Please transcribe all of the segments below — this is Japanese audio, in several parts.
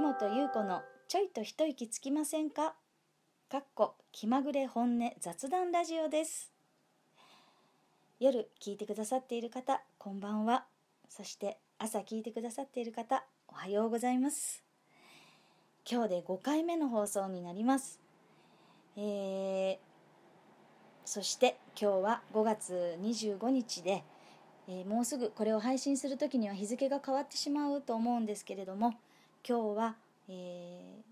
木本優子のちょいと一息つきませんか？かっこ気まぐれ本音雑談ラジオです。夜聞いてくださっている方こんばんは。そして朝聞いてくださっている方おはようございます。今日で5回目の放送になります。えー、そして今日は5月25日で、えー、もうすぐこれを配信する時には日付が変わってしまうと思うんですけれども今日は、え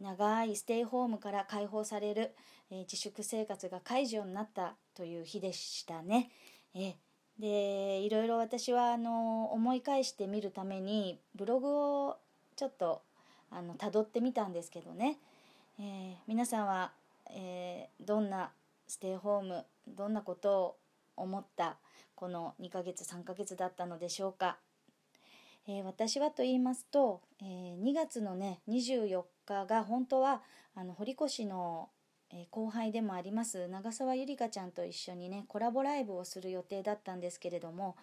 ー、長いステイホームから解放される、えー、自粛生活が解除になったという日でしたね。えー、でいろいろ私はあの思い返してみるためにブログをちょっとあの辿ってみたんですけどね、えー、皆さんは、えー、どんなステイホームどんなことを思ったこの2ヶ月3ヶ月だったのでしょうか。えー、私はと言いますと、えー、2月のね24日が本当はあの堀越の、えー、後輩でもあります長澤ゆりかちゃんと一緒にねコラボライブをする予定だったんですけれども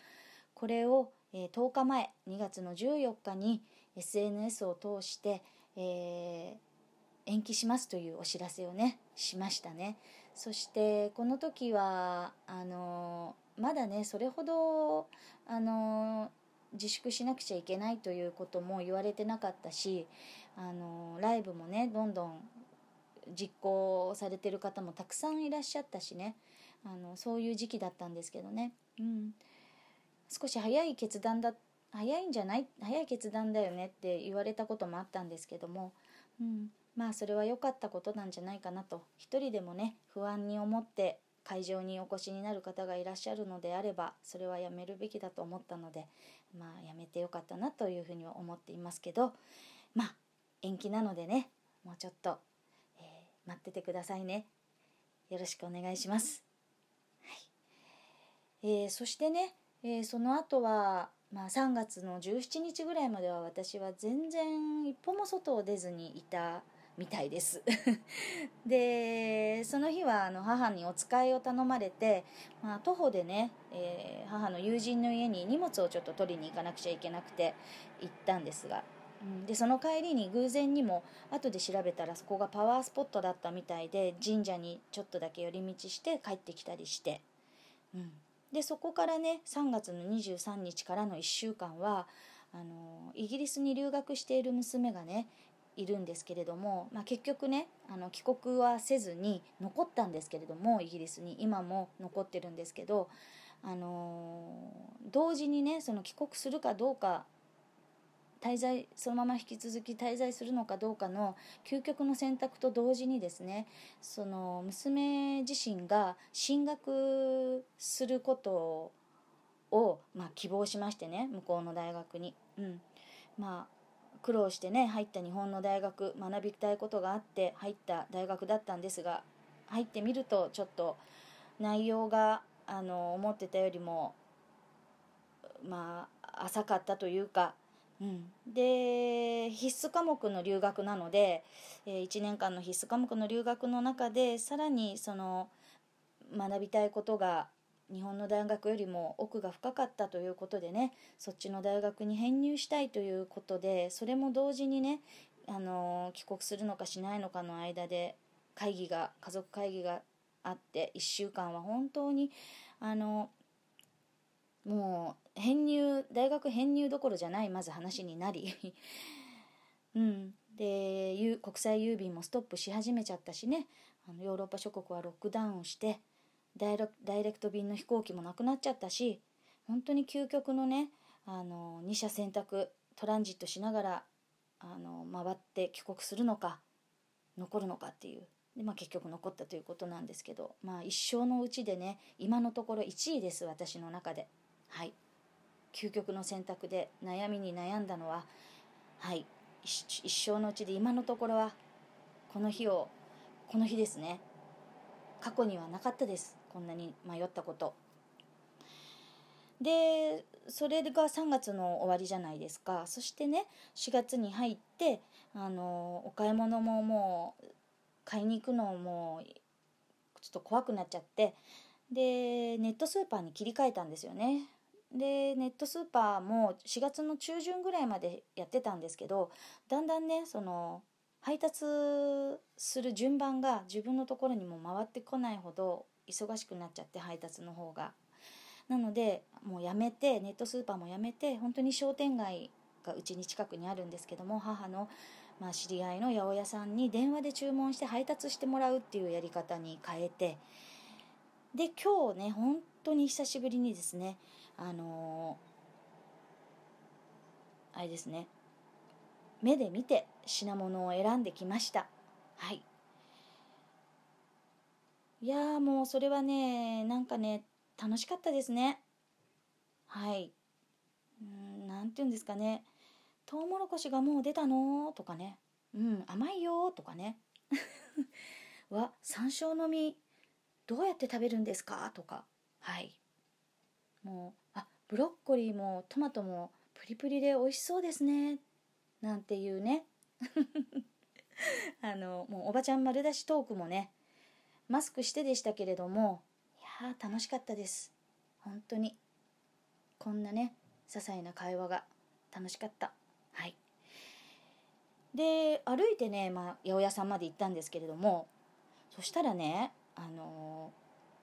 これを、え10日前2月の14日に SNS を通して、え延期しますというお知らせをねしましたね。そしてこの時はあのまだねそれほどあの自粛しなくちゃいけないということも言われてなかったしあのライブもねどんどん実行されてる方もたくさんいらっしゃったしね。あのそういう時期だったんですけどね、うん、少し早い決断だ早いんじゃない早い決断だよねって言われたこともあったんですけども、うん、まあそれは良かったことなんじゃないかなと。一人でもね不安に思って会場にお越しになる方がいらっしゃるのであればそれはやめるべきだと思ったのでまあやめてよかったなというふうには思っていますけどまあ延期なのでねもうちょっと、えー、待っててくださいね。よろしくお願いします、はい。えー、そしてね、えー、その後はまあ、3月の17日ぐらいまでは私は全然一歩も外を出ずにいたみたいです。でその日はあの母にお使いを頼まれて、まあ、徒歩でね、えー、母の友人の家に荷物をちょっと取りに行かなくちゃいけなくて行ったんですが、でその帰りに偶然にも後で調べたらそこがパワースポットだったみたいで神社にちょっとだけ寄り道して帰ってきたりして、うん、でそこからね3月の23日からの1週間はあのイギリスに留学している娘がねいるんですけれども、まあ、結局ねあの帰国はせずに残ったんですけれどもイギリスに今も残ってるんですけど、あのー、同時にねその帰国するかどうか滞在そのまま引き続き滞在するのかどうかの究極の選択と同時にですねその娘自身が進学することを、まあ、希望しましてね向こうの大学に。うんまあ苦労してね入った日本の大学学びたいことがあって入った大学だったんですが入ってみるとちょっと内容があの思ってたよりもまあ浅かったというか、うん、で必須科目の留学なので、えー、1年間の必須科目の留学の中でさらにその学びたいことが日本の大学よりも奥が深かったということでねそっちの大学に編入したいということでそれも同時にねあの帰国するのかしないのかの間で会議が家族会議があって1週間は本当にあのもう編入大学編入どころじゃないまず話になり うん。で国際郵便もストップし始めちゃったしねあのヨーロッパ諸国はロックダウンをしてダイレクト便の飛行機もなくなっちゃったし本当に究極のねあの二者選択トランジットしながらあの回って帰国するのか残るのかっていう。で、まあ、結局残ったということなんですけど、まあ、一生のうちでね今のところ1位です私の中で。はい。究極の選択で悩みに悩んだのははい。一生のうちで今のところはこの日をこの日ですね。過去にはなかったです。こんなに迷ったこと。でそれが3月の終わりじゃないですか。そしてね4月に入ってあのお買い物ももう買いに行くのもちょっと怖くなっちゃってでネットスーパーに切り替えたんですよね。でネットスーパーも4月の中旬ぐらいまでやってたんですけどだんだんねその配達する順番が自分のところにも回ってこないほど忙しくなっちゃって配達の方が。なのでもうやめてネットスーパーもやめて本当に商店街がうちに近くにあるんですけども母のまあ知り合いの八百屋さんに電話で注文して配達してもらうっていうやり方に変えて。で今日ね本当に久しぶりにですねあのー、あれですね目で見て品物を選んできました。はい。いやもうそれはねなんかね楽しかったですね。はい。何て言うんですかね。トウモロコシがもう出たの？とかね。うん甘いよとかね。わ山椒の実どうやって食べるんですか？とか。はい。もうあブロッコリーもトマトもプリプリで美味しそうですね。なんていうね。あのもうおばちゃん丸出しトークもねマスクしてでしたけれどもいや楽しかったです。本当に。こんなね些細な会話が楽しかった。はい。で歩いてね、まあ、八百屋さんまで行ったんですけれどもそしたらねあの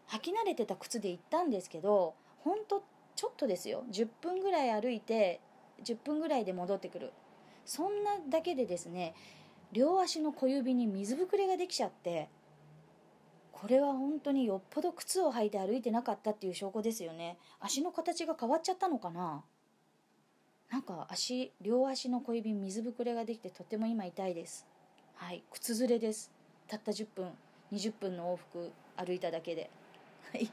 履き慣れてた靴で行ったんですけどほんとちょっとですよ。10分ぐらい歩いて10分ぐらいで戻ってくる。そんなだけでですね両足の小指に水ぶくれができちゃってこれは本当によっぽど靴を履いて歩いてなかったっていう証拠ですよね。足の形が変わっちゃったのかな？なんか足両足の小指水ぶくれができてとても今痛いです。はい靴ずれです。たった10分20分の往復歩いただけで。はい。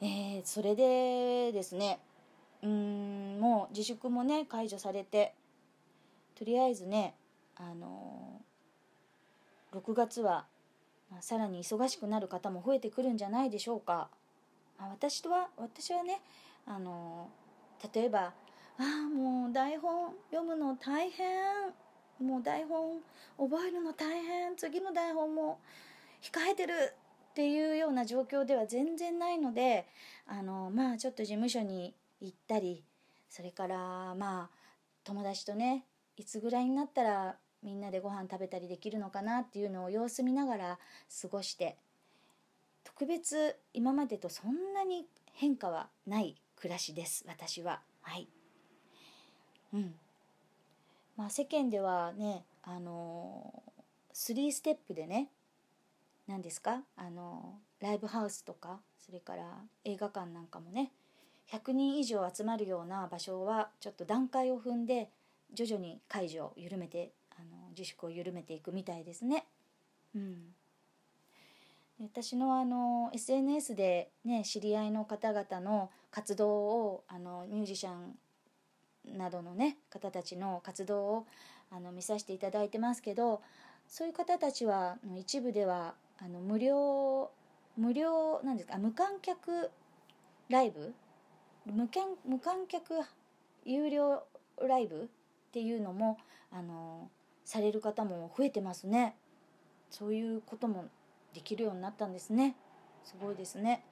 えー、それでですね。うーんもう自粛もね解除されて。とりあえずねあのー、6月は、まあ、さらに忙しくなる方も増えてくるんじゃないでしょうか、まあ、私は私はねあの、例えばああもう台本読むの大変。もう台本覚えるの大変。次の台本も控えてるっていうような状況では全然ないのであのまあちょっと事務所に行ったりそれからまあ友達とねいつぐらいになったらみんなでご飯食べたりできるのかなっていうのを様子見ながら過ごして特別今までとそんなに変化はない暮らしです私は。はい。うん。まあ世間ではねあの3ステップでね何ですかあのライブハウスとかそれから映画館なんかもね100人以上集まるような場所はちょっと段階を踏んで徐々に解除を緩めてあの自粛を緩めていくみたいですね。うん、私のあの SNS で、ね、知り合いの方々の活動をあのミュージシャンなどのね方たちの活動をあの見させていただいてますけどそういう方たちは一部ではあの無料無料なんですか無観客ライブ？無無観客有料ライブっていうのもあのされる方も増えてますね。そういうこともできるようになったんですね。すごいですね。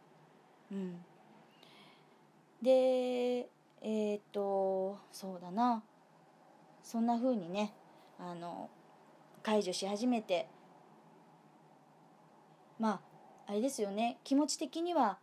うん。でえっ、とそうだな。そんな風にねあの解除し始めてまああれですよね。気持ち的には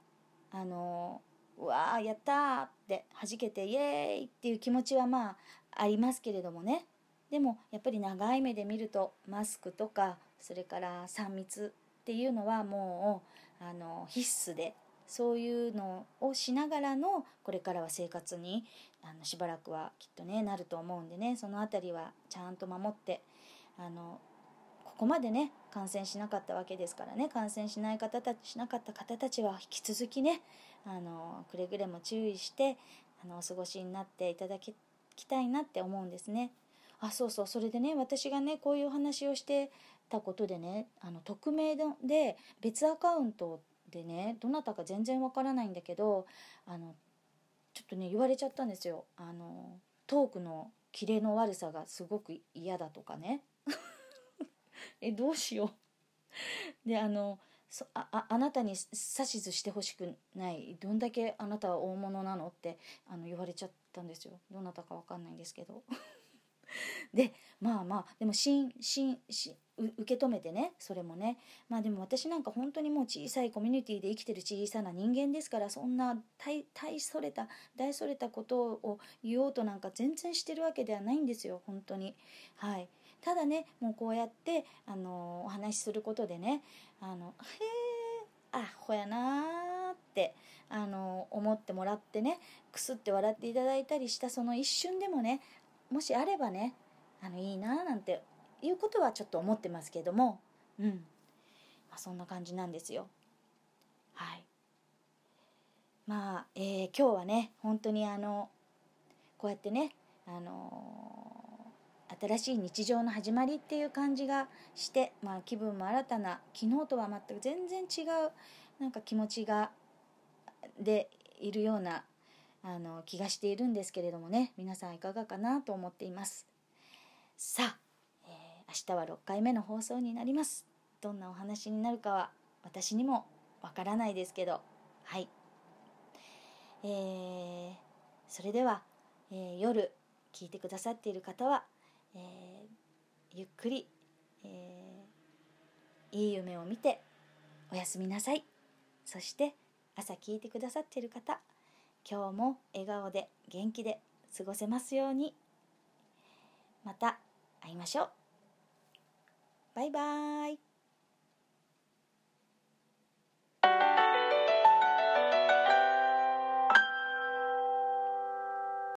あのうわーやったーって弾けてイエーイっていう気持ちはまあありますけれどもね。でもやっぱり長い目で見るとマスクとかそれから3密っていうのはもうあの必須でそういうのをしながらのこれからは生活にあのしばらくはきっとねなると思うんでねその辺りはちゃんと守ってあのここまでね感染しなかったわけですからね感染しない方たちしなかった方たちは引き続きねあのくれぐれも注意してあのお過ごしになっていただきたいなって思うんですね。あそうそうそれでね私がねこういうお話をしてたことでねあの匿名で別アカウントでねどなたか全然わからないんだけどあのちょっとね言われちゃったんですよ。あのトークのキレの悪さがすごく嫌だとかね。えどうしよう。であのそあああなたに指図してほしくない。どんだけあなたは大物なのってあの言われちゃったんですよ。どなたか分かんないんですけど。でまあまあでもしんしんし受け止めてねそれもね。まあでも私なんか本当にもう小さいコミュニティで生きてる小さな人間ですからそんな大大それた大それたことを言おうとなんか全然してるわけではないんですよ本当に。はい。ただねもうこうやってあのお話しすることでねあのへえあほやなーってあの思ってもらってねくすって笑っていただいたりしたその一瞬でもねもしあればねあのいいななんていうことはちょっと思ってますけどもうん、まあ、そんな感じなんですよ。はい。まあ、えー、今日はね本当にあのこうやってねあのー、新しい日常の始まりっていう感じがして、まあ、気分も新たな昨日とは全く全然違うなんか気持ちがでいるようなあの気がしているんですけれどもね皆さんいかがかなと思っています。さあ、えー、明日は6回目の放送になります。どんなお話になるかは私にもわからないですけど。はい。えー、それでは、えー、夜聞いてくださっている方は、えー、ゆっくり、えいい夢を見ておやすみなさい。そして朝聞いてくださっている方今日も笑顔で元気で過ごせますように。また会いましょう。バイバーイ。